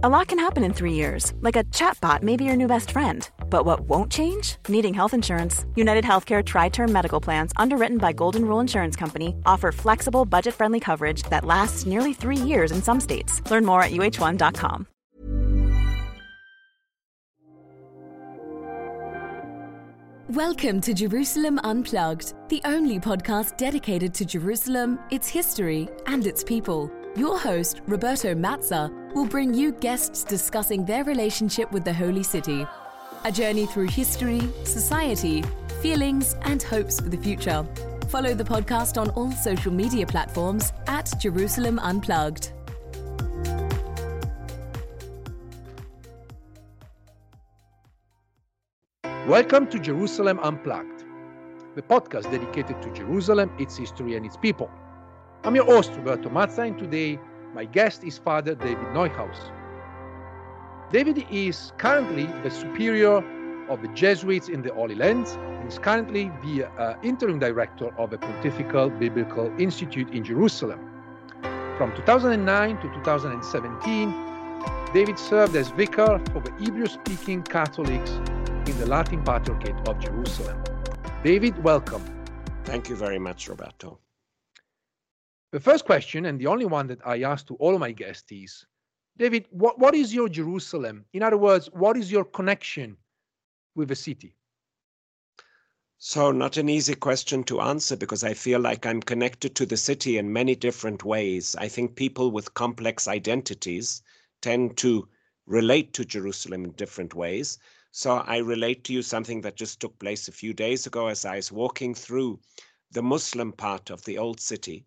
A lot can happen in three years, like a chatbot may be your new best friend. But what won't change? Needing health insurance. United Healthcare Tri Term Medical Plans, underwritten by Golden Rule Insurance Company, offer flexible, budget friendly coverage that lasts nearly three years in some states. Learn more at uh1.com. Welcome to Jerusalem Unplugged, the only podcast dedicated to Jerusalem, its history, and its people. Your host, Roberto Mazza, will bring you guests discussing their relationship with the Holy City. A journey through history, society, feelings, and hopes for the future. Follow the podcast on all social media platforms at Jerusalem Unplugged. Welcome to Jerusalem Unplugged, the podcast dedicated to Jerusalem, its history, and its people. I'm your host, Roberto Mazza, and today my guest is Father David Neuhaus. David is currently the superior of the Jesuits in the Holy Land and is currently the uh, interim director of the Pontifical Biblical Institute in Jerusalem. From 2009 to 2017, David served as vicar for the Hebrew speaking Catholics in the Latin Patriarchate of Jerusalem. David, welcome. Thank you very much, Roberto. The first question, and the only one that I ask to all my guests, is David, what, what is your Jerusalem? In other words, what is your connection with the city? So, not an easy question to answer because I feel like I'm connected to the city in many different ways. I think people with complex identities tend to relate to Jerusalem in different ways. So, I relate to you something that just took place a few days ago as I was walking through the Muslim part of the old city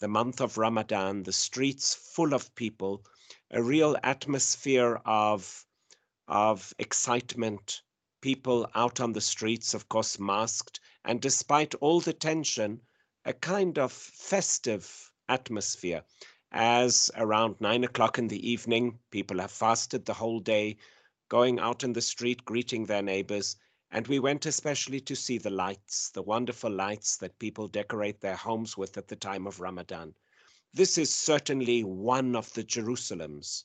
the month of Ramadan, the streets full of people, a real atmosphere of, of excitement, people out on the streets, of course, masked, and despite all the tension, a kind of festive atmosphere. As around nine o'clock in the evening, people have fasted the whole day, going out in the street, greeting their neighbors, and we went especially to see the lights, the wonderful lights that people decorate their homes with at the time of Ramadan. This is certainly one of the Jerusalems.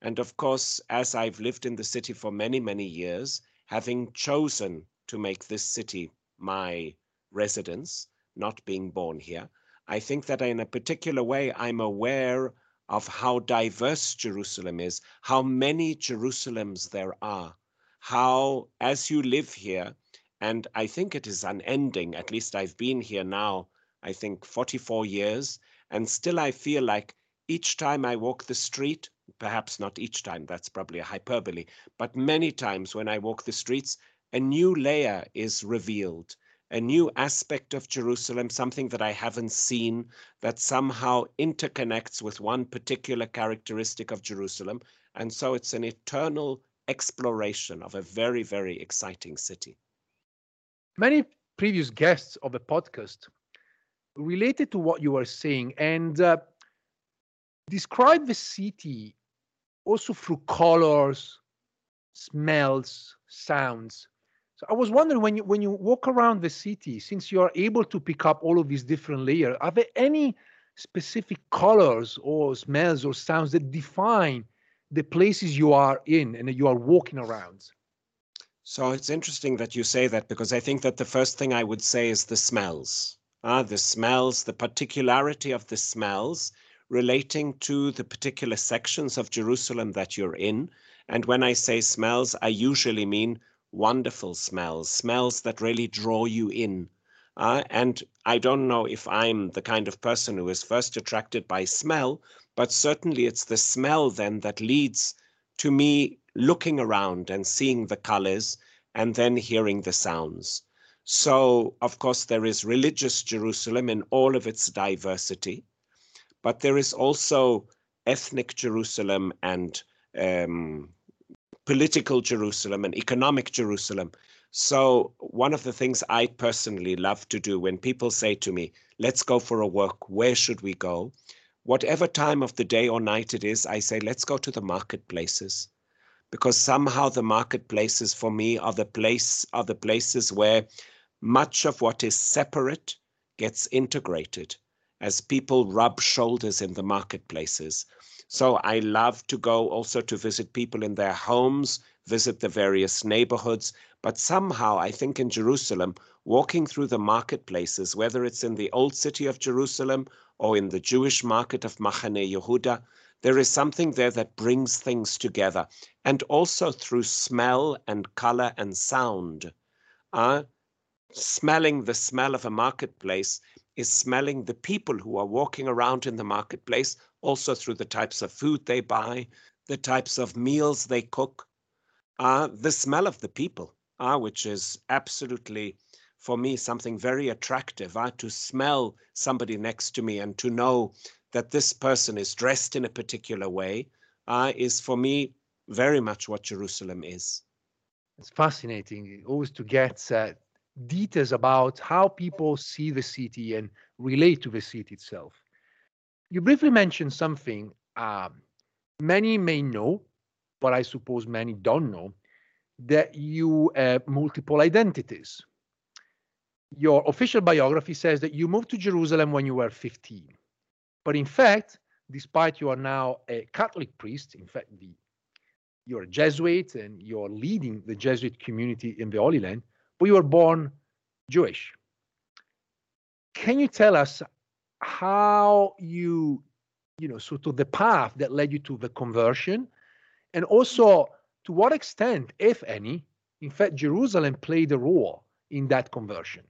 And of course, as I've lived in the city for many, many years, having chosen to make this city my residence, not being born here, I think that in a particular way I'm aware of how diverse Jerusalem is, how many Jerusalems there are how, as you live here, and I think it is unending, at least I've been here now, I think 44 years, and still I feel like each time I walk the street, perhaps not each time, that's probably a hyperbole, but many times when I walk the streets, a new layer is revealed, a new aspect of Jerusalem, something that I haven't seen, that somehow interconnects with one particular characteristic of Jerusalem. And so it's an eternal exploration of a very, very exciting city. Many previous guests of the podcast related to what you were saying and uh, describe the city also through colors, smells, sounds. So I was wondering when you when you walk around the city, since you are able to pick up all of these different layers, are there any specific colors or smells or sounds that define the places you are in and you are walking around. So it's interesting that you say that because I think that the first thing I would say is the smells. Ah, the smells, the particularity of the smells relating to the particular sections of Jerusalem that you're in. And when I say smells, I usually mean wonderful smells, smells that really draw you in. Uh, and I don't know if I'm the kind of person who is first attracted by smell, but certainly it's the smell then that leads to me looking around and seeing the colors and then hearing the sounds. So, of course, there is religious Jerusalem in all of its diversity, but there is also ethnic Jerusalem and um, political Jerusalem and economic Jerusalem. So, one of the things I personally love to do when people say to me, let's go for a walk, where should we go? Whatever time of the day or night it is, I say, let's go to the marketplaces. Because somehow the marketplaces for me are the place are the places where much of what is separate gets integrated as people rub shoulders in the marketplaces. So I love to go also to visit people in their homes, visit the various neighborhoods, but somehow, I think in Jerusalem, walking through the marketplaces, whether it's in the old city of Jerusalem or in the Jewish market of Machane Yehuda, there is something there that brings things together. And also through smell and color and sound. Uh, smelling the smell of a marketplace is smelling the people who are walking around in the marketplace, also through the types of food they buy, the types of meals they cook, uh, the smell of the people uh, which is absolutely for me something very attractive uh, to smell somebody next to me and to know that this person is dressed in a particular way uh, is for me very much what Jerusalem is. It's fascinating always to get uh, details about how people see the city and relate to the city itself. You briefly mentioned something um, many may know, but I suppose many don't know, that you have multiple identities. Your official biography says that you moved to Jerusalem when you were 15. But in fact, despite you are now a Catholic priest, in fact, the, you're a Jesuit and you're leading the Jesuit community in the Holy Land, but you were born Jewish. Can you tell us how you, you know, sort of the path that led you to the conversion and also to what extent, if any, in fact, Jerusalem played a role in that conversion?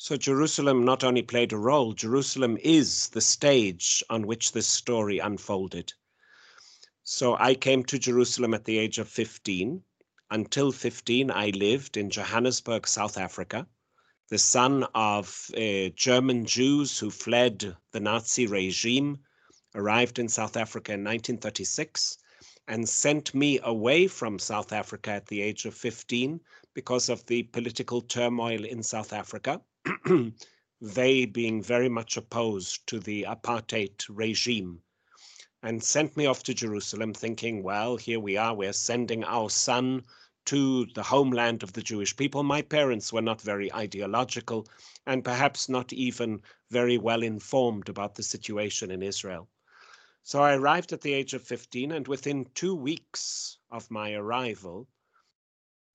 So, Jerusalem not only played a role, Jerusalem is the stage on which this story unfolded. So, I came to Jerusalem at the age of 15. Until 15, I lived in Johannesburg, South Africa, the son of uh, German Jews who fled the Nazi regime, arrived in South Africa in 1936 and sent me away from South Africa at the age of 15 because of the political turmoil in South Africa. they being very much opposed to the apartheid regime and sent me off to Jerusalem thinking, well, here we are, we're sending our son to the homeland of the Jewish people. My parents were not very ideological and perhaps not even very well informed about the situation in Israel. So I arrived at the age of 15, and within two weeks of my arrival,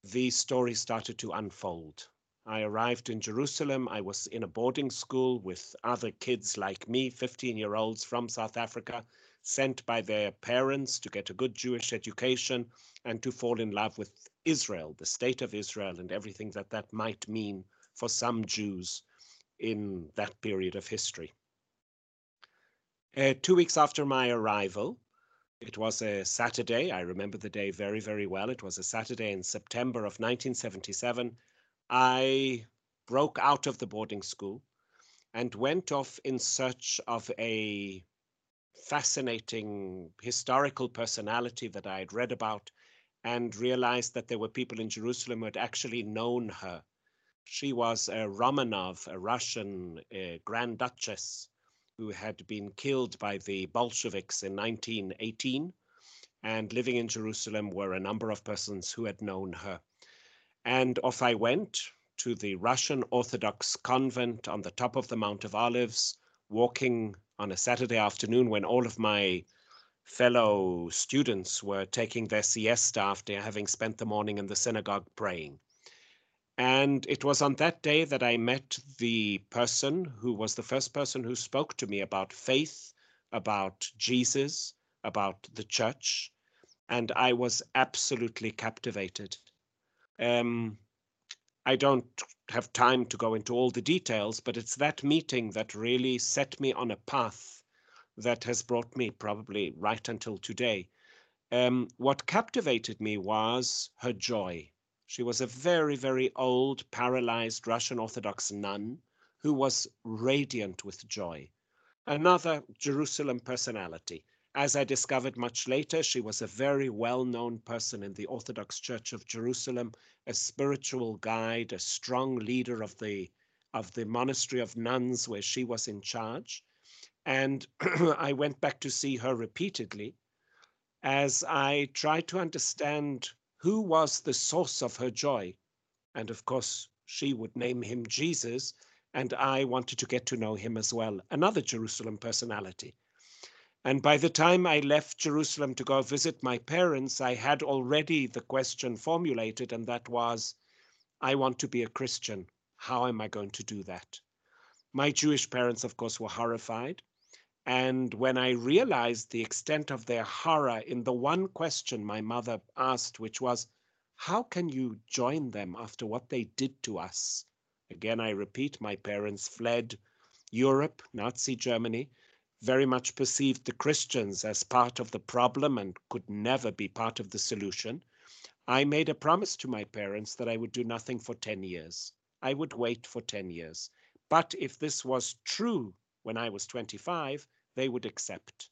the story started to unfold. I arrived in Jerusalem. I was in a boarding school with other kids like me, 15 year olds from South Africa, sent by their parents to get a good Jewish education and to fall in love with Israel, the state of Israel, and everything that that might mean for some Jews in that period of history. Uh, two weeks after my arrival, it was a Saturday. I remember the day very, very well. It was a Saturday in September of 1977. I broke out of the boarding school and went off in search of a fascinating historical personality that I had read about and realized that there were people in Jerusalem who had actually known her. She was a Romanov, a Russian Grand Duchess who had been killed by the Bolsheviks in 1918. And living in Jerusalem were a number of persons who had known her. And off I went to the Russian Orthodox convent on the top of the Mount of Olives, walking on a Saturday afternoon when all of my fellow students were taking their siesta after having spent the morning in the synagogue praying. And it was on that day that I met the person who was the first person who spoke to me about faith, about Jesus, about the church. And I was absolutely captivated. Um, I don't have time to go into all the details, but it's that meeting that really set me on a path that has brought me probably right until today. Um, what captivated me was her joy. She was a very, very old, paralyzed Russian Orthodox nun who was radiant with joy. Another Jerusalem personality. As I discovered much later, she was a very well known person in the Orthodox Church of Jerusalem, a spiritual guide, a strong leader of the, of the monastery of nuns where she was in charge. And I went back to see her repeatedly as I tried to understand who was the source of her joy. And of course, she would name him Jesus, and I wanted to get to know him as well, another Jerusalem personality. And by the time I left Jerusalem to go visit my parents, I had already the question formulated, and that was I want to be a Christian. How am I going to do that? My Jewish parents, of course, were horrified. And when I realized the extent of their horror in the one question my mother asked, which was, How can you join them after what they did to us? Again, I repeat, my parents fled Europe, Nazi Germany, very much perceived the Christians as part of the problem and could never be part of the solution, I made a promise to my parents that I would do nothing for 10 years. I would wait for 10 years. But if this was true when I was 25, they would accept.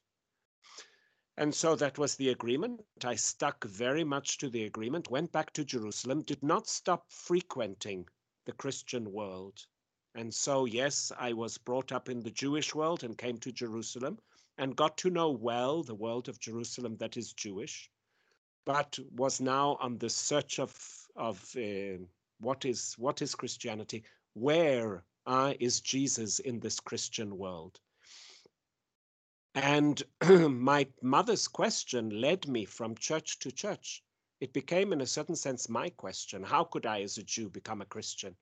And so that was the agreement. I stuck very much to the agreement, went back to Jerusalem, did not stop frequenting the Christian world. And so, yes, I was brought up in the Jewish world and came to Jerusalem and got to know well the world of Jerusalem that is Jewish, but was now on the search of of uh, what is what is Christianity? Where uh, is Jesus in this Christian world? And my mother's question led me from church to church. It became, in a certain sense, my question: How could I, as a Jew, become a Christian?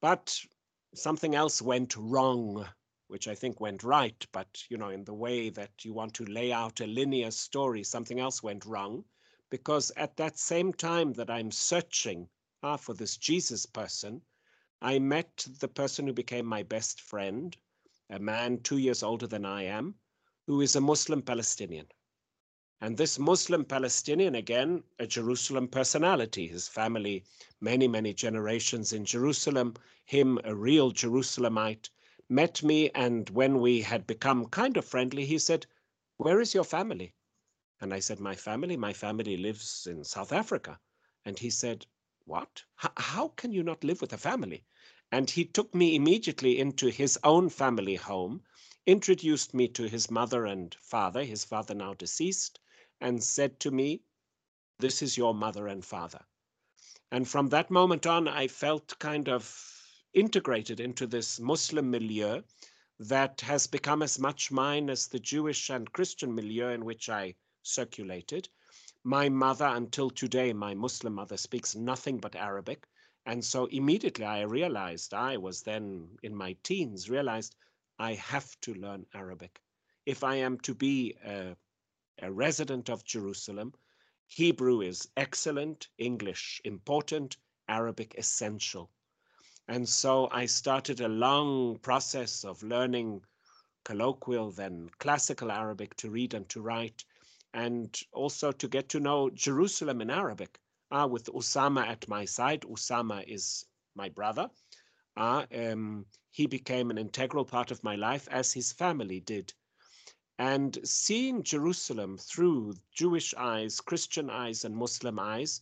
But something else went wrong, which I think went right. But, you know, in the way that you want to lay out a linear story, something else went wrong. Because at that same time that I'm searching ah, for this Jesus person, I met the person who became my best friend, a man two years older than I am, who is a Muslim Palestinian. And this Muslim Palestinian, again, a Jerusalem personality, his family, many, many generations in Jerusalem, him, a real Jerusalemite, met me. And when we had become kind of friendly, he said, Where is your family? And I said, My family? My family lives in South Africa. And he said, What? H- how can you not live with a family? And he took me immediately into his own family home, introduced me to his mother and father, his father now deceased and said to me, This is your mother and father. And from that moment on, I felt kind of integrated into this Muslim milieu that has become as much mine as the Jewish and Christian milieu in which I circulated. My mother, until today, my Muslim mother, speaks nothing but Arabic. And so immediately I realized, I was then in my teens, realized I have to learn Arabic. If I am to be a a resident of Jerusalem. Hebrew is excellent, English important, Arabic essential. And so I started a long process of learning colloquial, then classical Arabic to read and to write, and also to get to know Jerusalem in Arabic. Ah, with Usama at my side, Usama is my brother. Ah, um, he became an integral part of my life, as his family did. And seeing Jerusalem through Jewish eyes, Christian eyes, and Muslim eyes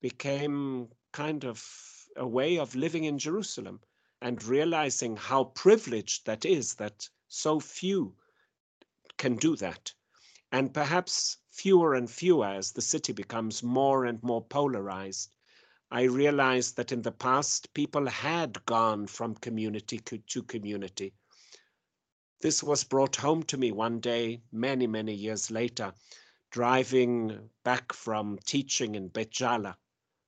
became kind of a way of living in Jerusalem and realizing how privileged that is that so few can do that. And perhaps fewer and fewer as the city becomes more and more polarized. I realized that in the past, people had gone from community to community this was brought home to me one day, many, many years later, driving back from teaching in Beit Jala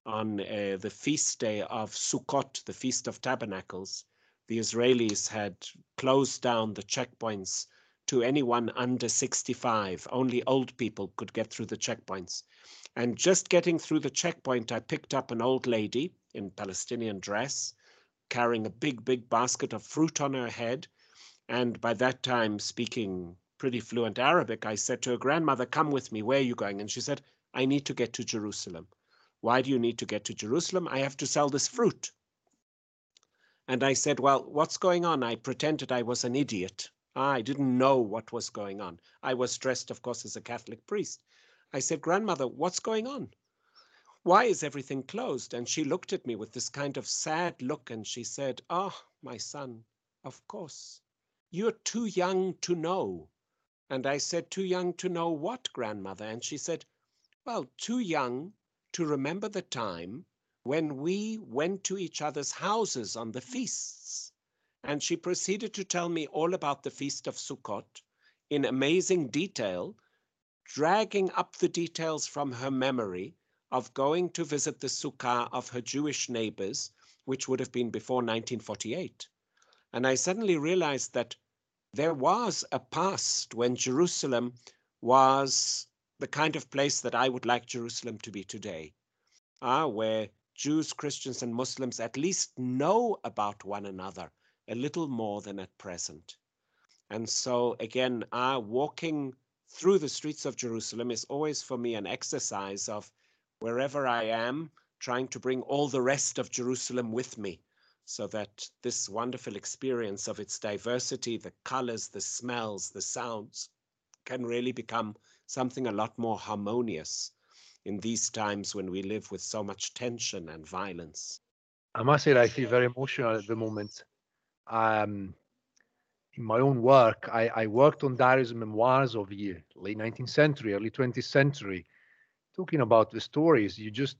on uh, the feast day of Sukkot, the Feast of Tabernacles. The Israelis had closed down the checkpoints to anyone under 65. Only old people could get through the checkpoints. And just getting through the checkpoint, I picked up an old lady in Palestinian dress, carrying a big, big basket of fruit on her head And by that time, speaking pretty fluent Arabic, I said to her, Grandmother, come with me. Where are you going? And she said, I need to get to Jerusalem. Why do you need to get to Jerusalem? I have to sell this fruit. And I said, Well, what's going on? I pretended I was an idiot. I didn't know what was going on. I was dressed, of course, as a Catholic priest. I said, Grandmother, what's going on? Why is everything closed? And she looked at me with this kind of sad look and she said, Ah, oh, my son, of course. You're too young to know. And I said, Too young to know what, grandmother? And she said, Well, too young to remember the time when we went to each other's houses on the feasts. And she proceeded to tell me all about the Feast of Sukkot in amazing detail, dragging up the details from her memory of going to visit the sukkah of her Jewish neighbors, which would have been before 1948. And I suddenly realized that there was a past when Jerusalem was the kind of place that I would like Jerusalem to be today, ah, where Jews, Christians, and Muslims at least know about one another a little more than at present. And so, again, ah, walking through the streets of Jerusalem is always for me an exercise of wherever I am, trying to bring all the rest of Jerusalem with me so that this wonderful experience of its diversity, the colors, the smells, the sounds, can really become something a lot more harmonious in these times when we live with so much tension and violence. I must say, I feel very emotional at the moment. Um, in my own work, I, I worked on Dario's memoirs of the late 19th century, early 20th century, talking about the stories you just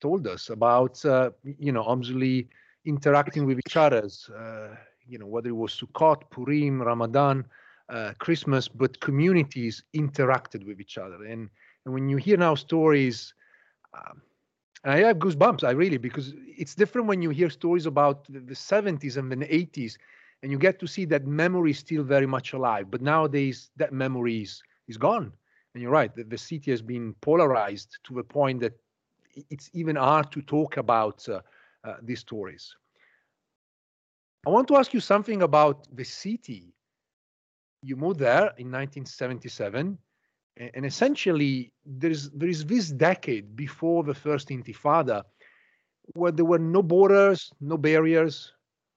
told us about, uh, you know, obviously interacting with each other's, uh, you know, whether it was Sukkot, Purim, Ramadan, uh, Christmas, but communities interacted with each other. And, and when you hear now stories, um, I have goosebumps, I really, because it's different when you hear stories about the, the 70s and the 80s, and you get to see that memory is still very much alive. But nowadays, that memory is, is gone. And you're right, the, the city has been polarized to the point that it's even hard to talk about uh, these stories. I want to ask you something about the city. You moved there in 1977, and essentially there is there is this decade before the first Intifada, where there were no borders, no barriers.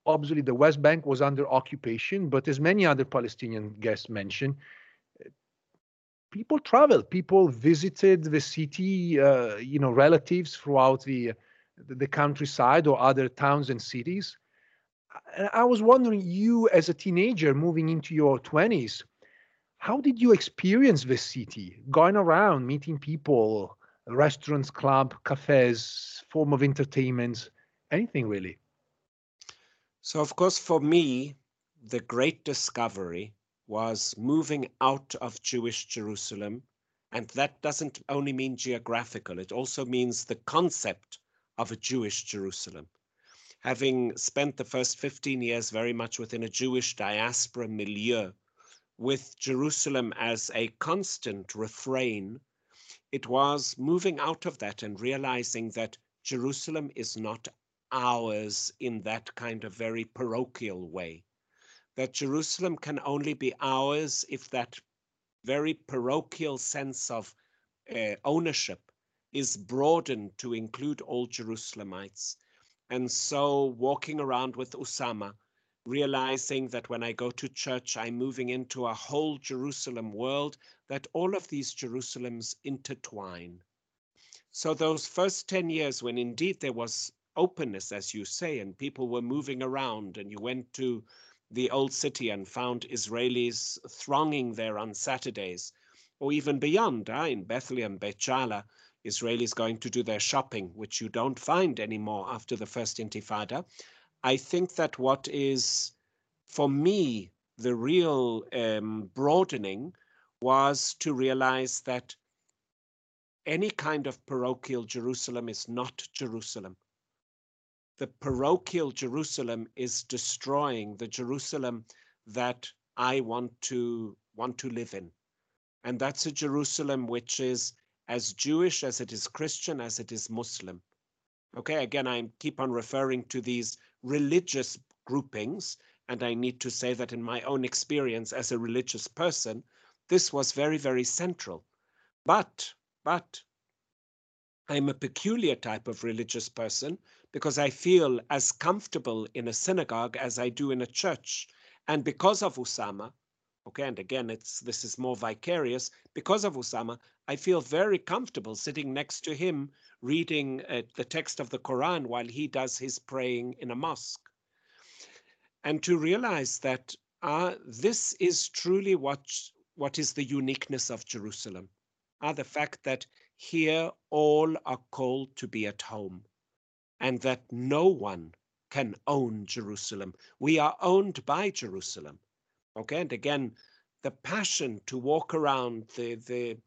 Obviously, the West Bank was under occupation, but as many other Palestinian guests mentioned, people traveled, people visited the city, uh, you know, relatives throughout the the countryside or other towns and cities. And I was wondering, you as a teenager moving into your 20s, how did you experience this city, going around, meeting people, restaurants, club, cafes, form of entertainment, anything really? So, of course, for me, the great discovery was moving out of Jewish Jerusalem. And that doesn't only mean geographical, it also means the concept of a Jewish Jerusalem. Having spent the first 15 years very much within a Jewish diaspora milieu, with Jerusalem as a constant refrain, it was moving out of that and realizing that Jerusalem is not ours in that kind of very parochial way that Jerusalem can only be ours if that very parochial sense of uh, ownership is broadened to include all Jerusalemites. And so, walking around with Usama, realizing that when I go to church, I'm moving into a whole Jerusalem world, that all of these Jerusalems intertwine. So, those first 10 years, when indeed there was openness, as you say, and people were moving around, and you went to the old city and found Israelis thronging there on Saturdays, or even beyond, uh, in Bethlehem, Beit Jala, Israelis going to do their shopping, which you don't find anymore after the first Intifada. I think that what is, for me, the real um, broadening was to realize that any kind of parochial Jerusalem is not Jerusalem the parochial Jerusalem is destroying the Jerusalem that I want to want to live in. And that's a Jerusalem which is as Jewish as it is Christian, as it is Muslim. Okay, again, I keep on referring to these religious groupings, and I need to say that in my own experience as a religious person, this was very, very central. But, but, I'm a peculiar type of religious person because I feel as comfortable in a synagogue as I do in a church. And because of Usama, okay, and again, it's this is more vicarious. Because of Usama, I feel very comfortable sitting next to him reading uh, the text of the Quran while he does his praying in a mosque. And to realize that uh, this is truly what, what is the uniqueness of Jerusalem. Uh, the fact that here all are called to be at home and that no one can own Jerusalem. We are owned by Jerusalem. Okay, and again, the passion to walk around the the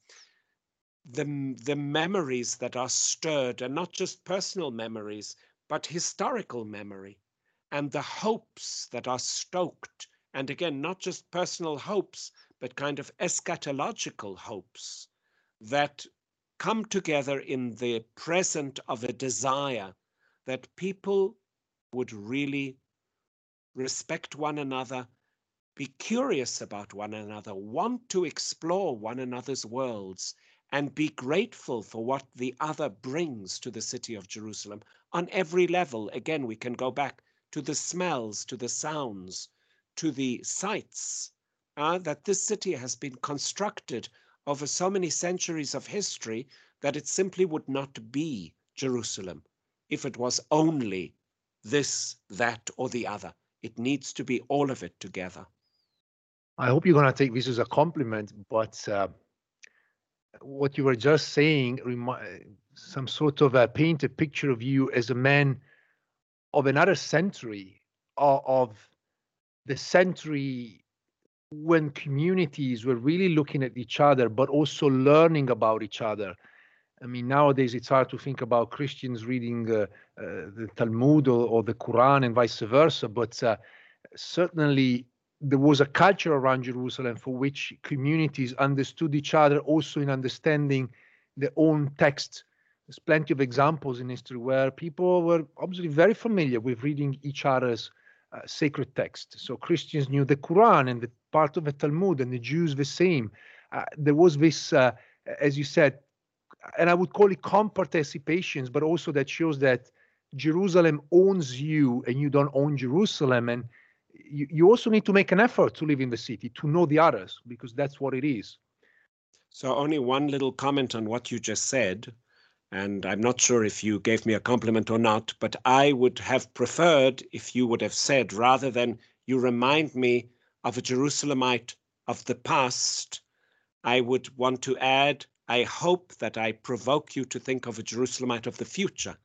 the, the memories that are stirred, and not just personal memories, but historical memory, and the hopes that are stoked, and again, not just personal hopes, but kind of eschatological hopes that come together in the present of a desire that people would really respect one another, be curious about one another, want to explore one another's worlds, and be grateful for what the other brings to the city of Jerusalem on every level. Again, we can go back to the smells, to the sounds, to the sights, uh, that this city has been constructed over so many centuries of history that it simply would not be Jerusalem if it was only this, that, or the other. It needs to be all of it together. I hope you're going to take this as a compliment, but uh, what you were just saying, remi- some sort of a paint a picture of you as a man of another century, of, of the century when communities were really looking at each other, but also learning about each other. I mean, nowadays it's hard to think about Christians reading uh, uh, the Talmud or, or, the Quran and vice versa, but uh, certainly there was a culture around Jerusalem for which communities understood each other also in understanding their own text. There's plenty of examples in history where people were obviously very familiar with reading each other's uh, sacred text. So Christians knew the Quran and the part of the Talmud, and the Jews the same. Uh, there was this, uh, as you said, and I would call it comparticipations, but also that shows that Jerusalem owns you and you don't own Jerusalem. And you, you also need to make an effort to live in the city, to know the others, because that's what it is. So, only one little comment on what you just said. And I'm not sure if you gave me a compliment or not, but I would have preferred if you would have said, rather than you remind me of a Jerusalemite of the past, I would want to add, I hope that I provoke you to think of a Jerusalemite of the future,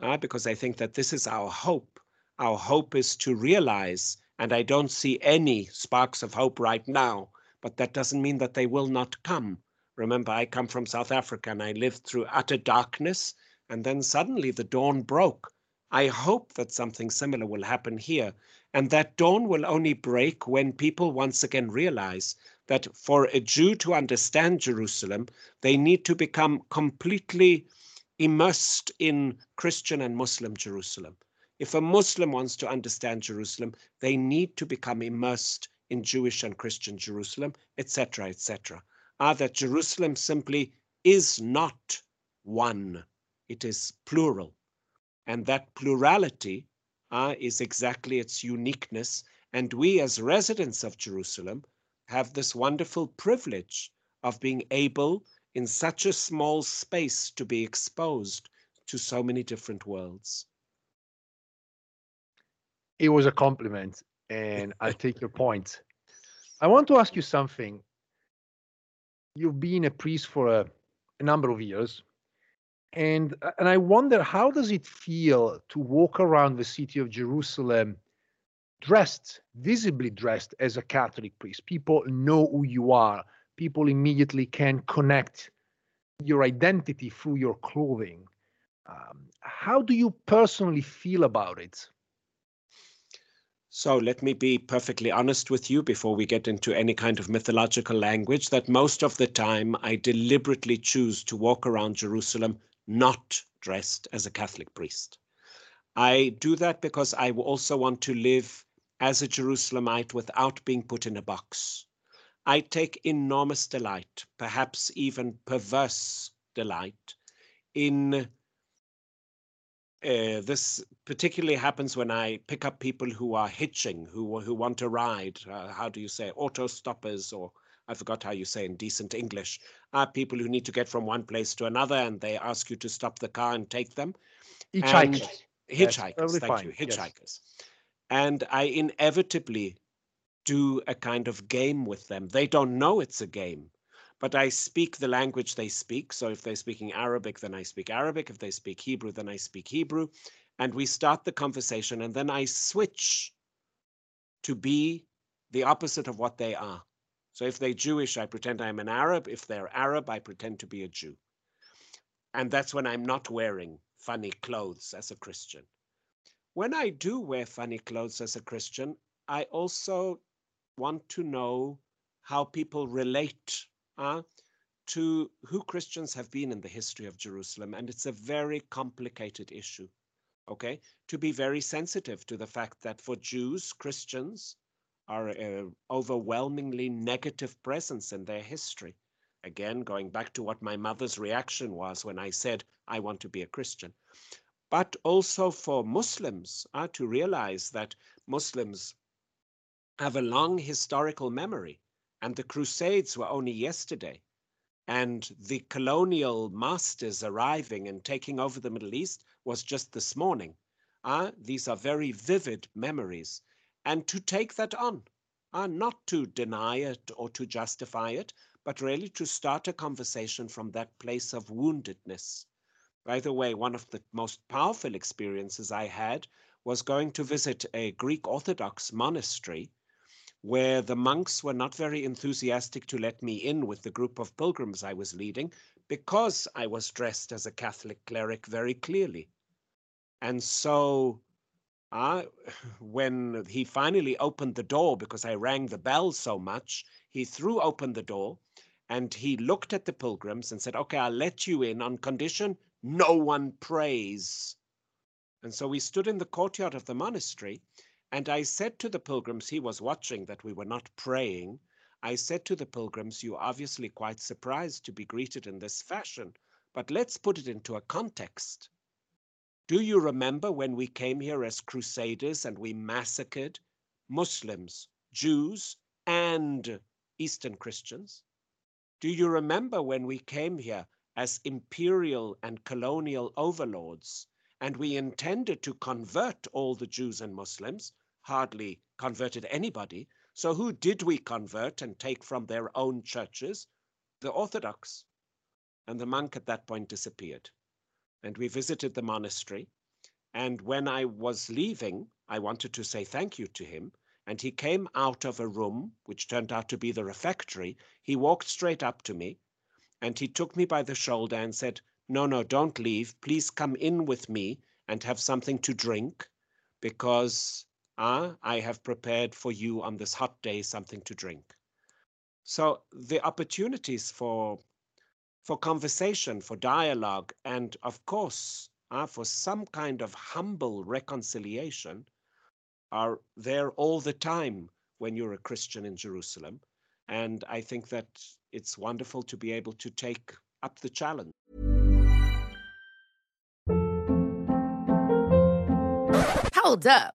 uh, because I think that this is our hope. Our hope is to realize, and I don't see any sparks of hope right now, but that doesn't mean that they will not come. Remember, I come from South Africa and I lived through utter darkness, and then suddenly the dawn broke. I hope that something similar will happen here, and that dawn will only break when people once again realize that for a Jew to understand Jerusalem, they need to become completely immersed in Christian and Muslim Jerusalem. If a Muslim wants to understand Jerusalem, they need to become immersed in Jewish and Christian Jerusalem, etc., etc. Ah, that Jerusalem simply is not one, it is plural. And that plurality uh, is exactly its uniqueness. And we, as residents of Jerusalem, have this wonderful privilege of being able in such a small space to be exposed to so many different worlds. It was a compliment, and I take your point. I want to ask you something. You've been a priest for a, a number of years, and and I wonder how does it feel to walk around the city of Jerusalem dressed, visibly dressed as a Catholic priest. People know who you are. People immediately can connect your identity through your clothing. Um, how do you personally feel about it? So let me be perfectly honest with you before we get into any kind of mythological language that most of the time I deliberately choose to walk around Jerusalem not dressed as a Catholic priest. I do that because I also want to live as a Jerusalemite without being put in a box. I take enormous delight, perhaps even perverse delight, in uh, this particularly happens when I pick up people who are hitching, who who want to ride. Uh, how do you say auto stoppers, or I forgot how you say in decent English. Are people who need to get from one place to another, and they ask you to stop the car and take them. Hitchhikers. Hitchhikers. Yes, thank fine. you. Hitchhikers. Yes. And I inevitably do a kind of game with them. They don't know it's a game but I speak the language they speak. So if they're speaking Arabic, then I speak Arabic. If they speak Hebrew, then I speak Hebrew. And we start the conversation, and then I switch to be the opposite of what they are. So if they're Jewish, I pretend I'm an Arab. If they're Arab, I pretend to be a Jew. And that's when I'm not wearing funny clothes as a Christian. When I do wear funny clothes as a Christian, I also want to know how people relate uh, to who Christians have been in the history of Jerusalem. And it's a very complicated issue, okay? To be very sensitive to the fact that for Jews, Christians are an overwhelmingly negative presence in their history. Again, going back to what my mother's reaction was when I said, I want to be a Christian. But also for Muslims uh, to realize that Muslims have a long historical memory and the Crusades were only yesterday. And the colonial masters arriving and taking over the Middle East was just this morning. Uh, these are very vivid memories. And to take that on, uh, not to deny it or to justify it, but really to start a conversation from that place of woundedness. By the way, one of the most powerful experiences I had was going to visit a Greek Orthodox monastery where the monks were not very enthusiastic to let me in with the group of pilgrims I was leading because I was dressed as a Catholic cleric very clearly. And so uh, when he finally opened the door because I rang the bell so much, he threw open the door and he looked at the pilgrims and said, Okay, I'll let you in on condition no one prays. And so we stood in the courtyard of the monastery and I said to the pilgrims, he was watching that we were not praying. I said to the pilgrims, You're obviously quite surprised to be greeted in this fashion, but let's put it into a context. Do you remember when we came here as crusaders and we massacred Muslims, Jews, and Eastern Christians? Do you remember when we came here as imperial and colonial overlords and we intended to convert all the Jews and Muslims, hardly converted anybody. So who did we convert and take from their own churches? The Orthodox. And the monk at that point disappeared. And we visited the monastery. And when I was leaving, I wanted to say thank you to him. And he came out of a room, which turned out to be the refectory. He walked straight up to me and he took me by the shoulder and said, No, no, don't leave. Please come in with me and have something to drink because Ah, I have prepared for you on this hot day something to drink. So the opportunities for for conversation, for dialogue, and of course, uh, for some kind of humble reconciliation are there all the time when you're a Christian in Jerusalem. And I think that it's wonderful to be able to take up the challenge. Hold up.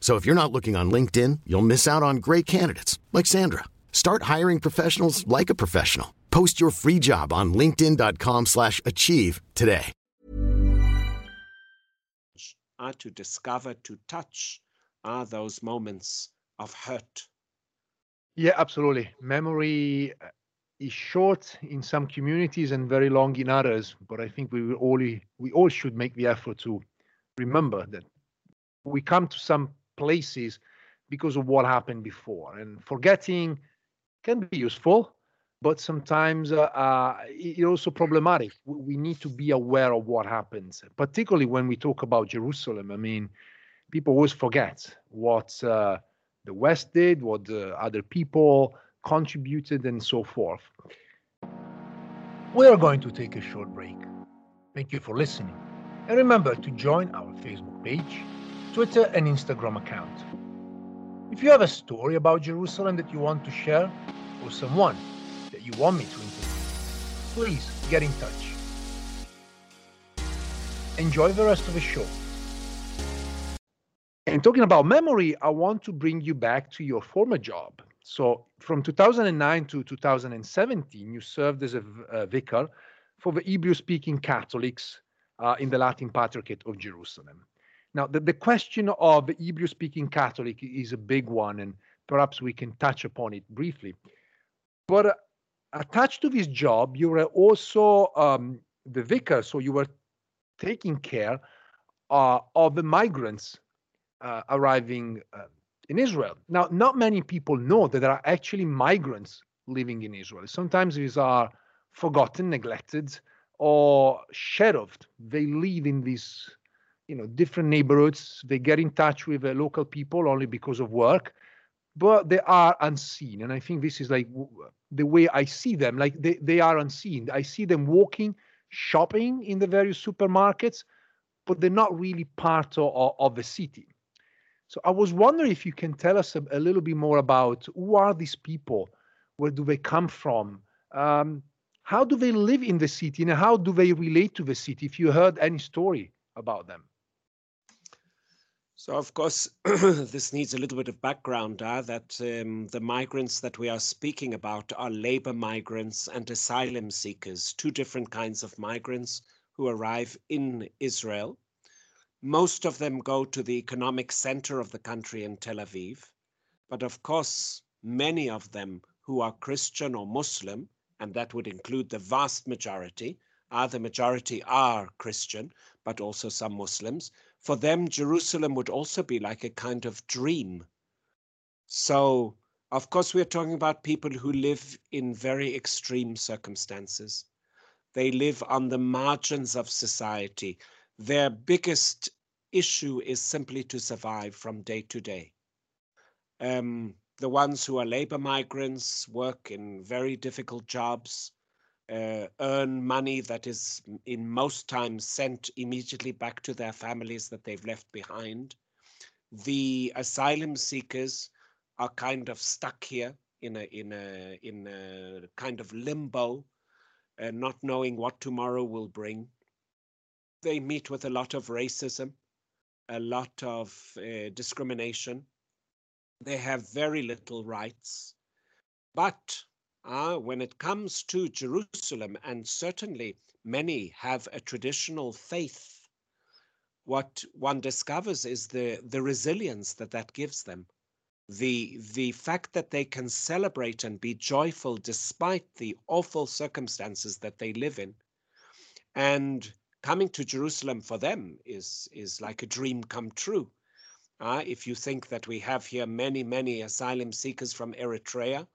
So if you're not looking on LinkedIn, you'll miss out on great candidates like Sandra. Start hiring professionals like a professional. Post your free job on linkedin.com/achieve today. Are to discover, to touch, are those moments of hurt. Yeah, absolutely. Memory uh, is short in some communities and very long in others. But I think we will only we all should make the effort to remember that we come to some places because of what happened before, and forgetting can be useful, but sometimes uh, uh, it's also problematic. We need to be aware of what happens, particularly when we talk about Jerusalem. I mean, people always forget what uh, the West did, what the other people contributed, and so forth. We are going to take a short break. Thank you for listening. And remember to join our Facebook page, Twitter, and Instagram account. If you have a story about Jerusalem that you want to share, or someone that you want me to interview, please get in touch. Enjoy the rest of the show. And talking about memory, I want to bring you back to your former job. So, from 2009 to 2017, you served as a, vicar for the Hebrew speaking Catholics uh, in the Latin Patriarchate of Jerusalem. Now, the, the question of Hebrew speaking Catholic is a big one, and perhaps we can touch upon it briefly. But uh, attached to this job, you were also um, the vicar, so you were taking care uh, of the migrants uh, arriving uh, in Israel. Now, not many people know that there are actually migrants living in Israel. Sometimes these are forgotten, neglected, or shadowed. They live in these, you know, different neighborhoods. They get in touch with the local people only because of work, but they are unseen. And I think this is like the way I see them. Like they, they are unseen. I see them walking, shopping in the various supermarkets, but they're not really part of, of the city. So I was wondering if you can tell us a, a, little bit more about who are these people, where do they come from, um, how do they live in the city, and how do they relate to the city? If you heard any story about them. So of course, this needs a little bit of background. Uh, that um, the migrants that we are speaking about are labor migrants and asylum seekers, two different kinds of migrants who arrive in Israel most of them go to the economic center of the country in Tel Aviv. But of course, many of them who are Christian or Muslim, and that would include the vast majority, are the majority are Christian, but also some Muslims. For them, Jerusalem would also be like a kind of dream. So, of course, we're talking about people who live in very extreme circumstances. They live on the margins of society their biggest issue is simply to survive from day to day. Um, the ones who are labor migrants work in very difficult jobs, uh, earn money that is in most times sent immediately back to their families that they've left behind. The asylum seekers are kind of stuck here in a in a in a kind of limbo, uh, not knowing what tomorrow will bring they meet with a lot of racism, a lot of uh, discrimination. They have very little rights. But uh, when it comes to Jerusalem, and certainly many have a traditional faith, what one discovers is the, the resilience that that gives them. the the fact that they can celebrate and be joyful despite the awful circumstances that they live in and coming to jerusalem for them is is like a dream come true uh, if you think that we have here many many asylum seekers from eritrea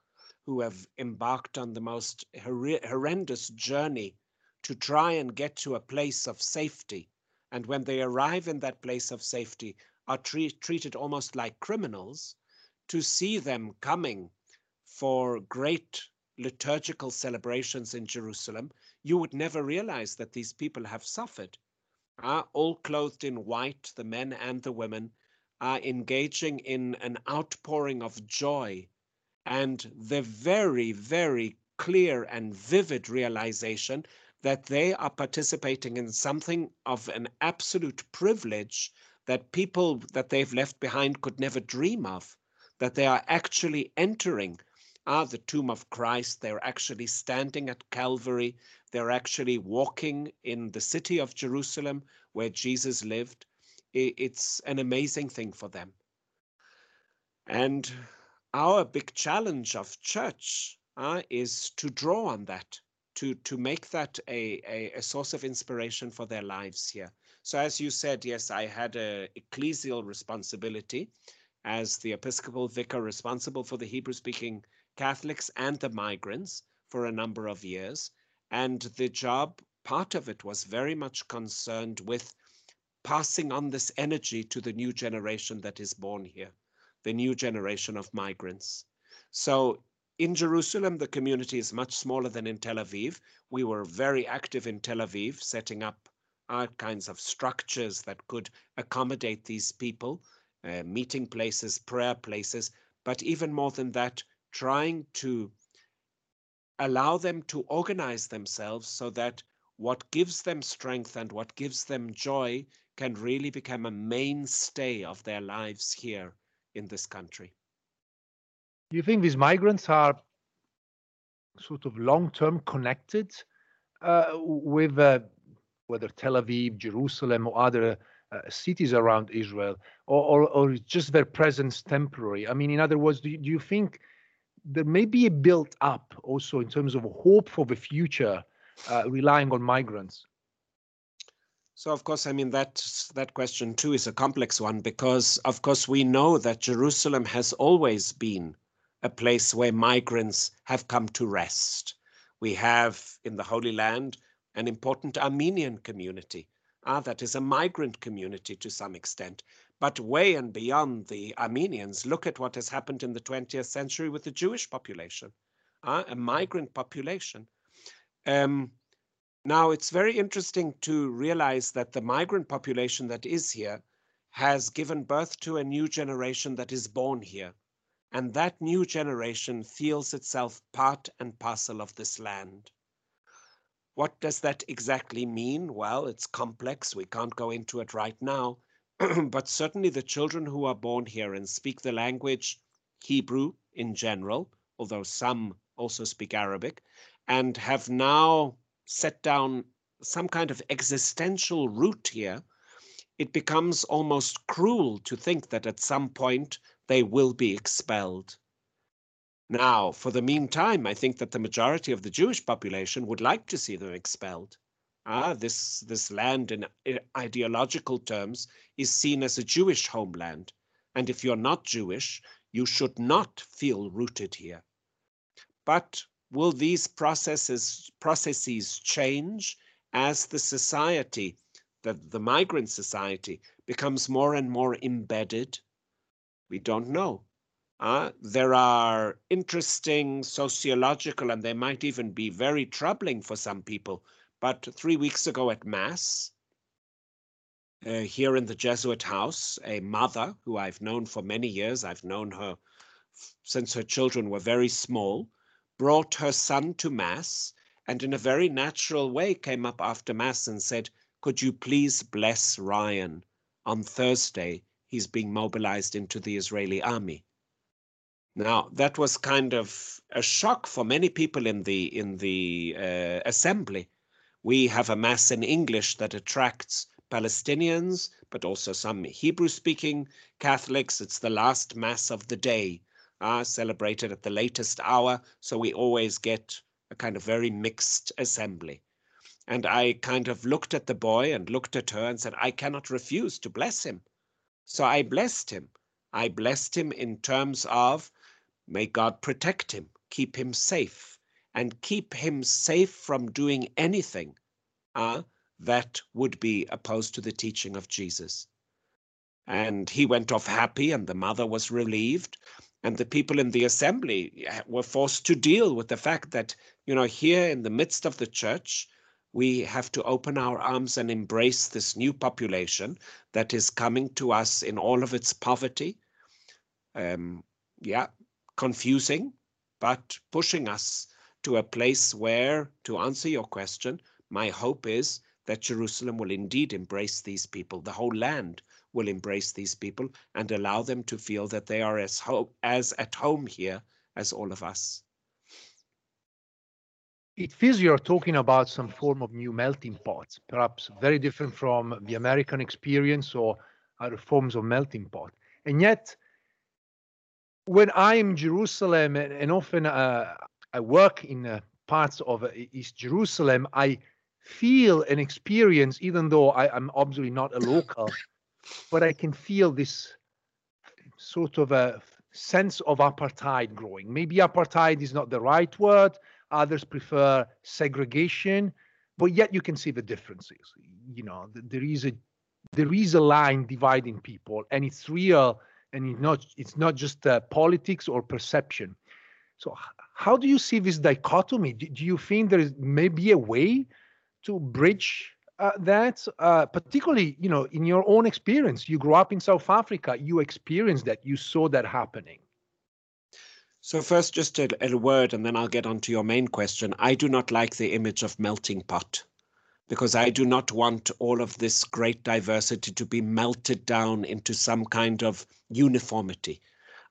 who have embarked on the most hor- horrendous journey to try and get to a place of safety and when they arrive in that place of safety are treat, treated almost like criminals to see them coming for great liturgical celebrations in Jerusalem, you would never realize that these people have suffered. Uh, all clothed in white, the men and the women are engaging in an outpouring of joy and the very, very clear and vivid realization that they are participating in something of an absolute privilege that people that they've left behind could never dream of that they are actually entering ah, the tomb of Christ. They're actually standing at Calvary. They're actually walking in the city of Jerusalem where Jesus lived. It's an amazing thing for them. And our big challenge of church uh, is to draw on that, to, to make that a, a, a source of inspiration for their lives here. So, as you said, yes, I had a ecclesial responsibility as the Episcopal vicar responsible for the Hebrew speaking Catholics and the migrants for a number of years. And the job, part of it was very much concerned with passing on this energy to the new generation that is born here, the new generation of migrants. So in Jerusalem, the community is much smaller than in Tel Aviv. We were very active in Tel Aviv, setting up all kinds of structures that could accommodate these people uh, meeting places, prayer places, but even more than that, trying to allow them to organize themselves so that what gives them strength and what gives them joy can really become a mainstay of their lives here in this country. Do you think these migrants are sort of long term connected uh, with uh, whether Tel Aviv, Jerusalem, or other uh, cities around Israel, or, or, or just their presence temporary? I mean, in other words, do you, do you think there may be a built up also in terms of hope for the future, uh, relying on migrants? So of course, I mean that that question too is a complex one because of course we know that Jerusalem has always been a place where migrants have come to rest. We have in the Holy Land an important Armenian community Ah, that is a migrant community to some extent. But way and beyond the Armenians, look at what has happened in the 20th century with the Jewish population, ah, a migrant population. Um, now, it's very interesting to realize that the migrant population that is here has given birth to a new generation that is born here. And that new generation feels itself part and parcel of this land. What does that exactly mean? Well, it's complex. We can't go into it right now. but certainly the children who are born here and speak the language Hebrew in general, although some also speak Arabic, and have now set down some kind of existential root here, it becomes almost cruel to think that at some point they will be expelled. Now, for the meantime, I think that the majority of the Jewish population would like to see them expelled. Ah, this, this land, in ideological terms, is seen as a Jewish homeland. And if you're not Jewish, you should not feel rooted here. But will these processes, processes change as the society, the, the migrant society, becomes more and more embedded? We don't know. Uh, there are interesting sociological, and they might even be very troubling for some people. But three weeks ago at Mass, uh, here in the Jesuit house, a mother who I've known for many years, I've known her since her children were very small, brought her son to Mass and in a very natural way came up after Mass and said, Could you please bless Ryan? On Thursday, he's being mobilized into the Israeli army. Now that was kind of a shock for many people in the in the uh, assembly. We have a mass in English that attracts Palestinians, but also some Hebrew speaking Catholics. It's the last Mass of the day, uh, celebrated at the latest hour. So we always get a kind of very mixed assembly. And I kind of looked at the boy and looked at her and said, I cannot refuse to bless him. So I blessed him. I blessed him in terms of may God protect him, keep him safe, and keep him safe from doing anything uh, that would be opposed to the teaching of Jesus. And he went off happy, and the mother was relieved. And the people in the assembly were forced to deal with the fact that, you know, here in the midst of the church, we have to open our arms and embrace this new population that is coming to us in all of its poverty. Um, yeah, confusing, but pushing us to a place where, to answer your question, my hope is that Jerusalem will indeed embrace these people. The whole land will embrace these people and allow them to feel that they are as, as at home here as all of us it feels you're talking about some form of new melting pot, perhaps very different from the American experience or other forms of melting pot. And yet, when I'm in Jerusalem, and, and often uh, I work in uh, parts of uh, East Jerusalem, I feel and experience, even though I, am obviously not a local, but I can feel this sort of a sense of apartheid growing. Maybe apartheid is not the right word, Others prefer segregation, but yet you can see the differences. You know, there is a there is a line dividing people, and it's real, and it's not it's not just uh, politics or perception. So, how do you see this dichotomy? Do, do you think there is maybe a way to bridge uh, that? Uh, particularly, you know, in your own experience, you grew up in South Africa, you experienced that, you saw that happening. So first, just a, a, word, and then I'll get on to your main question. I do not like the image of melting pot because I do not want all of this great diversity to be melted down into some kind of uniformity.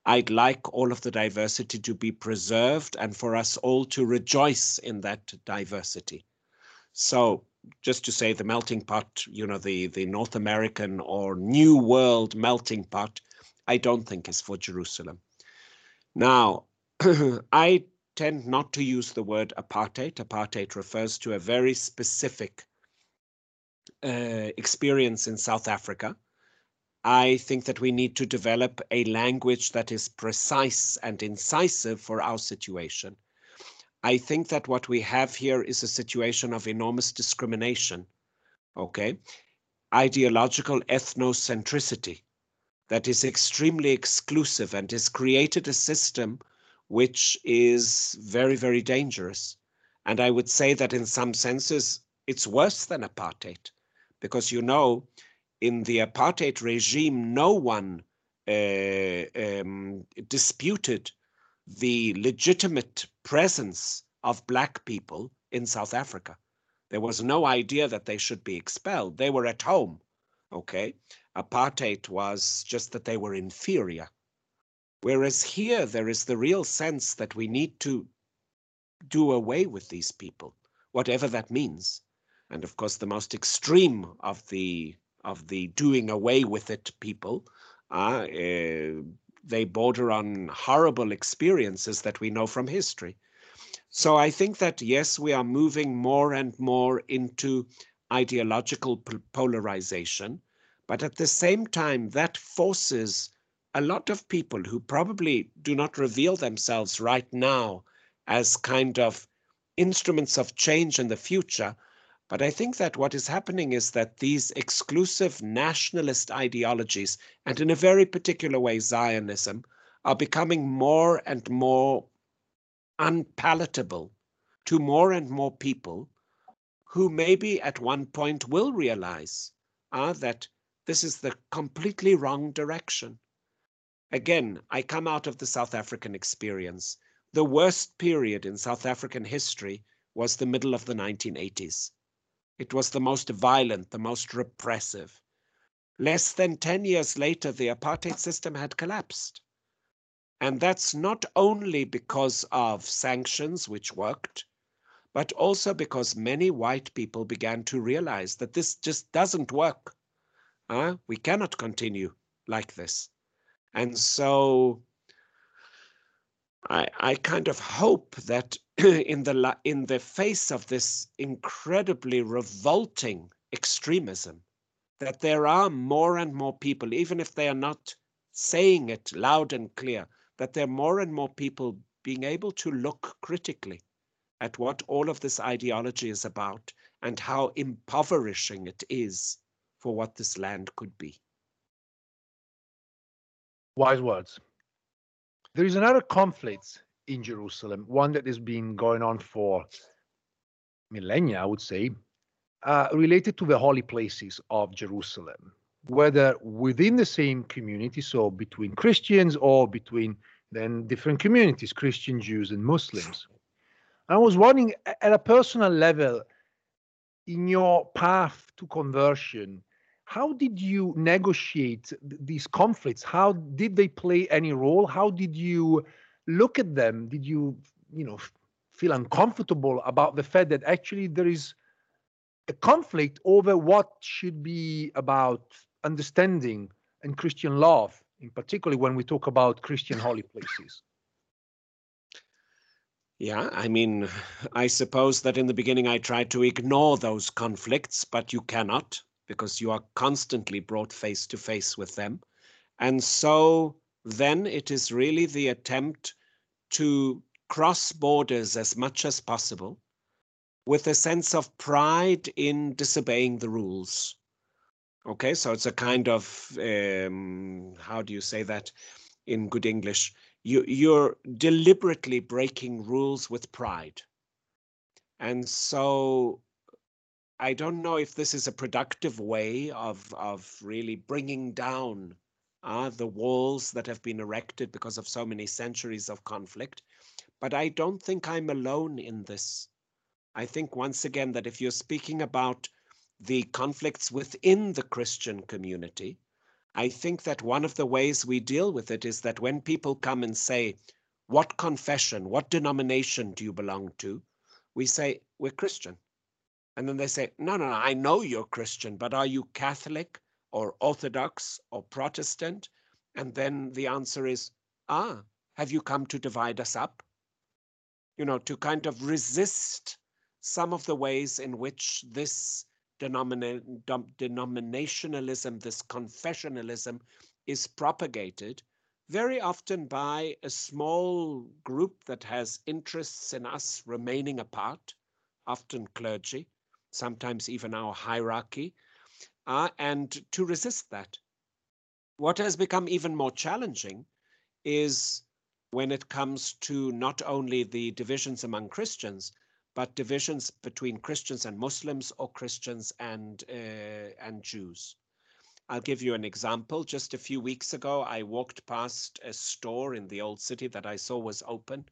I'd like all of the diversity to be preserved and for us all to rejoice in that diversity. So just to say the melting pot, you know, the, the North American or New World melting pot, I don't think is for Jerusalem. Now, I tend not to use the word apartheid. Apartheid refers to a very specific uh, experience in South Africa. I think that we need to develop a language that is precise and incisive for our situation. I think that what we have here is a situation of enormous discrimination. Okay. Ideological ethnocentricity that is extremely exclusive and has created a system which is very, very dangerous. And I would say that in some senses, it's worse than apartheid, because you know, in the apartheid regime, no one uh, um, disputed the legitimate presence of Black people in South Africa. There was no idea that they should be expelled. They were at home. Okay apartheid was just that they were inferior. Whereas here, there is the real sense that we need to do away with these people, whatever that means. And of course, the most extreme of the of the doing away with it people, uh, uh, they border on horrible experiences that we know from history. So I think that yes, we are moving more and more into ideological polarization but at the same time, that forces a lot of people who probably do not reveal themselves right now as kind of instruments of change in the future. But I think that what is happening is that these exclusive nationalist ideologies, and in a very particular way, Zionism, are becoming more and more unpalatable to more and more people who maybe at one point will realize uh, that this is the completely wrong direction. Again, I come out of the South African experience. The worst period in South African history was the middle of the 1980s. It was the most violent, the most repressive. Less than 10 years later, the apartheid system had collapsed. And that's not only because of sanctions, which worked, but also because many white people began to realize that this just doesn't work. Uh, we cannot continue like this. And so I, I kind of hope that in the in the face of this incredibly revolting extremism, that there are more and more people, even if they are not saying it loud and clear, that there are more and more people being able to look critically at what all of this ideology is about and how impoverishing it is for what this land could be. Wise words. There is another conflict in Jerusalem, one that has been going on for millennia, I would say, uh, related to the holy places of Jerusalem, whether within the same community, so between Christians or between then different communities, Christian, Jews, and Muslims. I was wondering, at a personal level, in your path to conversion, how did you negotiate these conflicts? How did they play any role? How did you look at them? Did you, you know, feel uncomfortable about the fact that actually there is a conflict over what should be about understanding and Christian love, in particularly when we talk about Christian holy places? Yeah, I mean, I suppose that in the beginning I tried to ignore those conflicts, but you cannot because you are constantly brought face to face with them. And so then it is really the attempt to cross borders as much as possible with a sense of pride in disobeying the rules. Okay, so it's a kind of, um, how do you say that in good English? You, you're deliberately breaking rules with pride. And so I don't know if this is a productive way of, of really bringing down uh, the walls that have been erected because of so many centuries of conflict. But I don't think I'm alone in this. I think once again that if you're speaking about the conflicts within the Christian community, I think that one of the ways we deal with it is that when people come and say, What confession, what denomination do you belong to? We say, We're Christian. And then they say, no, no, no, I know you're Christian, but are you Catholic or Orthodox or Protestant? And then the answer is, ah, have you come to divide us up? You know, to kind of resist some of the ways in which this denomina- denominationalism, this confessionalism is propagated, very often by a small group that has interests in us remaining apart, often clergy, sometimes even our hierarchy, uh, and to resist that. What has become even more challenging is when it comes to not only the divisions among Christians, but divisions between Christians and Muslims or Christians and uh, and Jews. I'll give you an example. Just a few weeks ago, I walked past a store in the old city that I saw was open.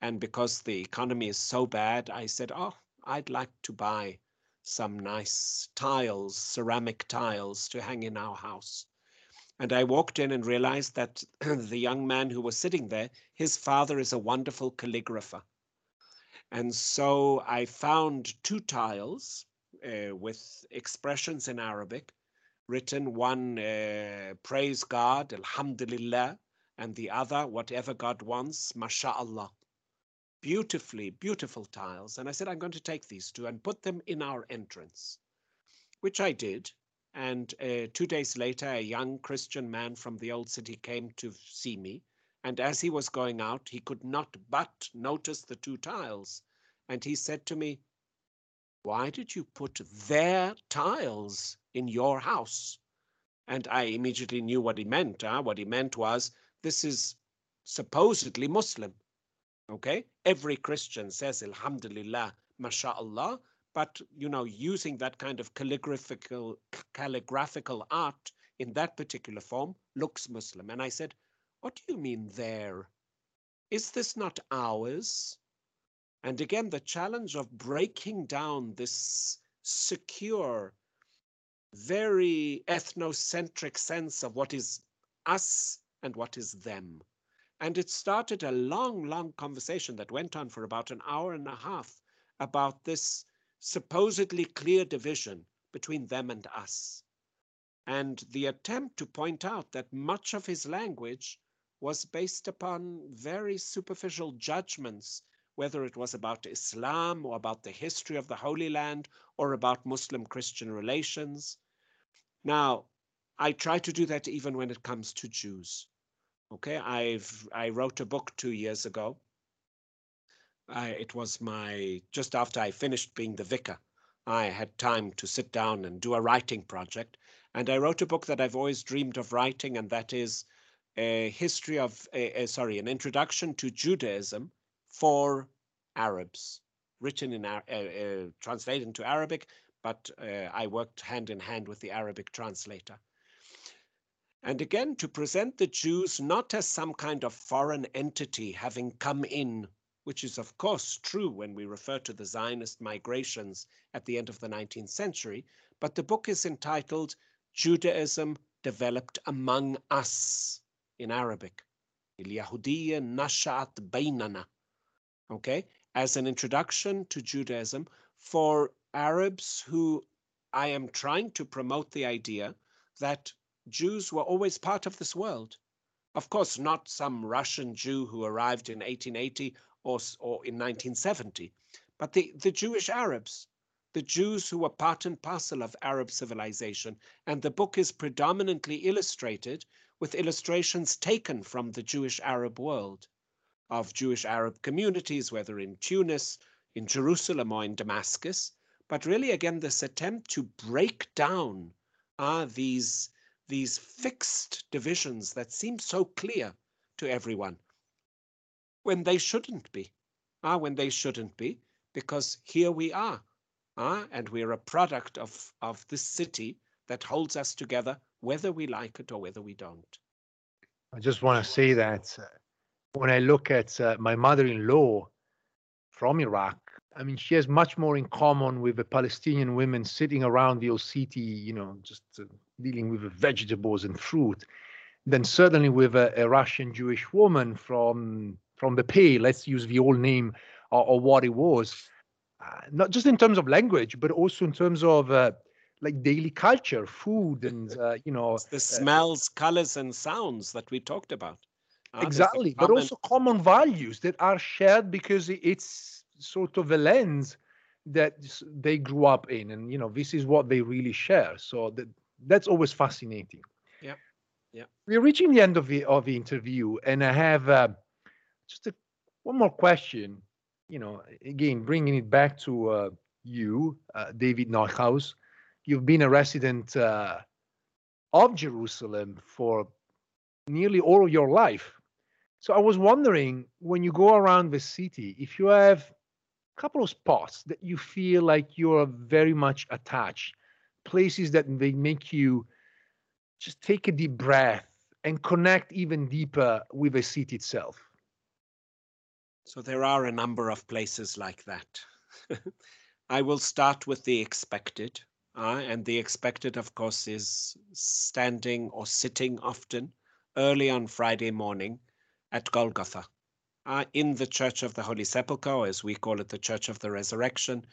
And because the economy is so bad, I said, Oh, I'd like to buy some nice tiles, ceramic tiles to hang in our house. And I walked in and realized that the young man who was sitting there, his father is a wonderful calligrapher. And so I found two tiles uh, with expressions in Arabic, written one, uh, praise God, Alhamdulillah, and the other, whatever God wants, MashaAllah beautifully, beautiful tiles. And I said, I'm going to take these two and put them in our entrance, which I did. And uh, two days later, a young Christian man from the old city came to see me. And as he was going out, he could not but notice the two tiles. And he said to me, Why did you put their tiles in your house? And I immediately knew what he meant. Huh? What he meant was, This is supposedly Muslim. Okay, every Christian says Alhamdulillah, MashaAllah, but you know, using that kind of calligraphical calligraphical art in that particular form looks Muslim. And I said, What do you mean there? Is this not ours? And again, the challenge of breaking down this secure, very ethnocentric sense of what is us and what is them. And it started a long, long conversation that went on for about an hour and a half about this supposedly clear division between them and us. And the attempt to point out that much of his language was based upon very superficial judgments, whether it was about Islam or about the history of the Holy Land or about Muslim Christian relations. Now, I try to do that even when it comes to Jews. Okay, I've I wrote a book two years ago. I, it was my just after I finished being the vicar. I had time to sit down and do a writing project, and I wrote a book that I've always dreamed of writing, and that is a history of, a, a, sorry, an introduction to Judaism for Arabs, written in, uh, uh, translated into Arabic, but uh, I worked hand in hand with the Arabic translator and again to present the Jews not as some kind of foreign entity having come in, which is of course true when we refer to the Zionist migrations at the end of the 19th century, but the book is entitled Judaism Developed Among Us in Arabic. Il-Yahudiyya Nashat Okay, as an introduction to Judaism for Arabs who I am trying to promote the idea that Jews were always part of this world. Of course, not some Russian Jew who arrived in 1880 or, or in 1970, but the, the Jewish Arabs the Jews who were part and parcel of Arab civilization, and the book is predominantly illustrated with illustrations taken from the Jewish Arab world, of Jewish Arab communities, whether in Tunis, in Jerusalem, or in Damascus. But really, again, this attempt to break down are these, these fixed divisions that seem so clear to everyone when they shouldn't be. Ah, when they shouldn't be, because here we are Ah, and we're a product of, of this city that holds us together, whether we like it or whether we don't. I just want to say that uh, when I look at uh, my mother in law from Iraq, I mean, she has much more in common with the Palestinian women sitting around the old city, you know, just uh, dealing with vegetables and fruit, than certainly with a, a, Russian Jewish woman from from the Pale. Let's use the old name or, what it was uh, not just in terms of language, but also in terms of uh, like daily culture, food, and uh, you know, it's the uh, smells, colors, and sounds that we talked about. Ah, exactly, but also common values that are shared because it's sort of a lens that they grew up in, and you know, this is what they really share. So that that's always fascinating. Yeah, yeah. We're reaching the end of the of the interview, and I have uh, just a, one more question you know, again, bringing it back to uh, you, uh, David Neuhaus, you've been a resident uh, of Jerusalem for nearly all of your life. So I was wondering when you go around the city, if you have couple of spots that you feel like you're very much attached, places that they make you just take a deep breath and connect even deeper with the city itself. So there are a number of places like that. I will start with the expected. Uh, and the expected, of course, is standing or sitting often early on Friday morning at Golgotha uh, in the Church of the Holy Sepulchre, or as we call it, the Church of the Resurrection,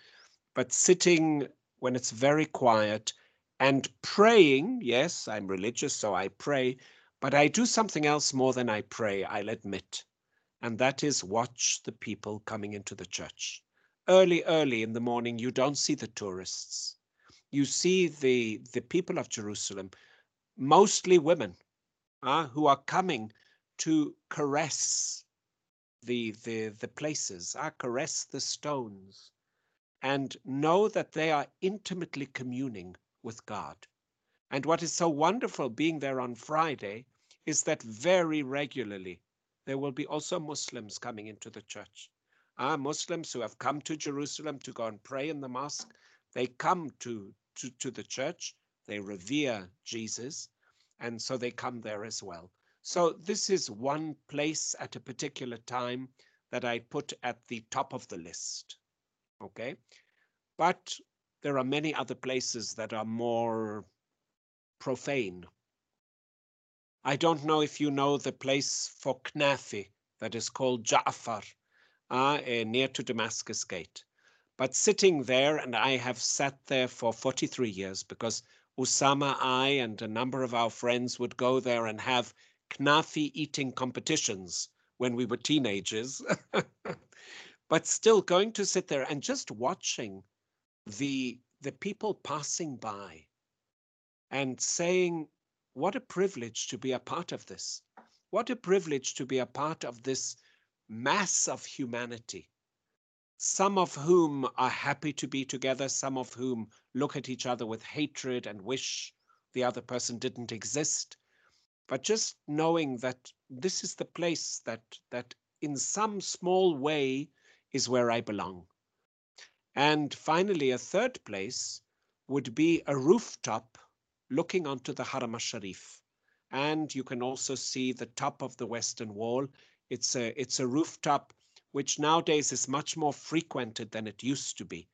but sitting when it's very quiet and praying. Yes, I'm religious, so I pray, but I do something else more than I pray, I'll admit and that is watch the people coming into the church. Early, early in the morning, you don't see the tourists. You see the, the people of Jerusalem, mostly women, uh, who are coming to caress the, the, the places, uh, caress the stones, and know that they are intimately communing with God. And what is so wonderful being there on Friday is that very regularly there will be also Muslims coming into the church. Ah, Muslims who have come to Jerusalem to go and pray in the mosque, they come to, to, to the church, they revere Jesus, and so they come there as well. So this is one place at a particular time that I put at the top of the list. Okay. But there are many other places that are more profane, I don't know if you know the place for Knafi that is called Ja'far, uh, uh, near to Damascus Gate. But sitting there, and I have sat there for 43 years because Usama, I, and a number of our friends would go there and have knafi eating competitions when we were teenagers. but still going to sit there and just watching the the people passing by and saying, what a privilege to be a part of this. What a privilege to be a part of this mass of humanity some of whom are happy to be together, some of whom look at each other with hatred and wish the other person didn't exist. But just knowing that this is the place that that in some small way is where I belong. And finally, a third place would be a rooftop looking onto the Haram al-Sharif. And you can also see the top of the Western Wall. It's a, it's a rooftop which nowadays is much more frequented than it used to be.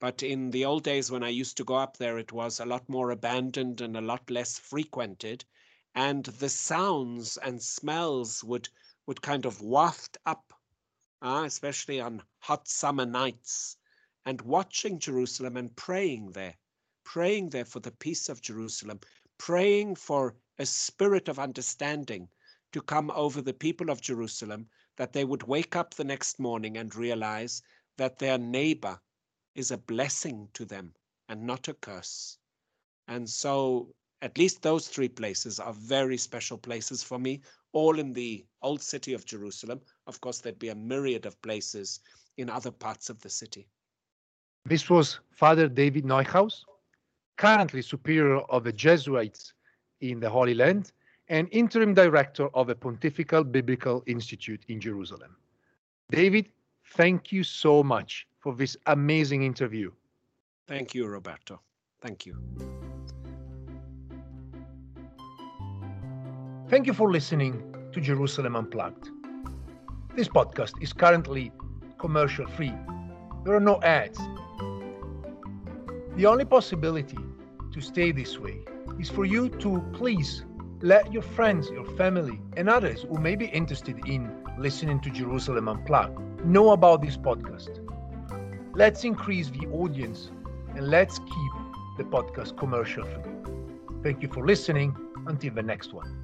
But in the old days when I used to go up there, it was a lot more abandoned and a lot less frequented. And the sounds and smells would, would kind of waft up, uh, especially on hot summer nights, and watching Jerusalem and praying there, praying there for the peace of Jerusalem, praying for a spirit of understanding to come over the people of Jerusalem that they would wake up the next morning and realize that their neighbor is a blessing to them and not a curse. And so, at least those three places are very special places for me, all in the old city of Jerusalem. Of course, there'd be a myriad of places in other parts of the city. This was Father David Neuhaus, currently superior of the Jesuits in the Holy Land and interim director of the Pontifical Biblical Institute in Jerusalem. David, thank you so much for this amazing interview. Thank you, Roberto. Thank you. Thank you for listening to Jerusalem Unplugged. This podcast is currently commercial free. There are no ads. The only possibility to stay this way is for you to please let your friends, your family, and others who may be interested in listening to Jerusalem Unplugged know about this podcast. Let's increase the audience and let's keep the podcast commercial free. Thank you for listening. Until the next one.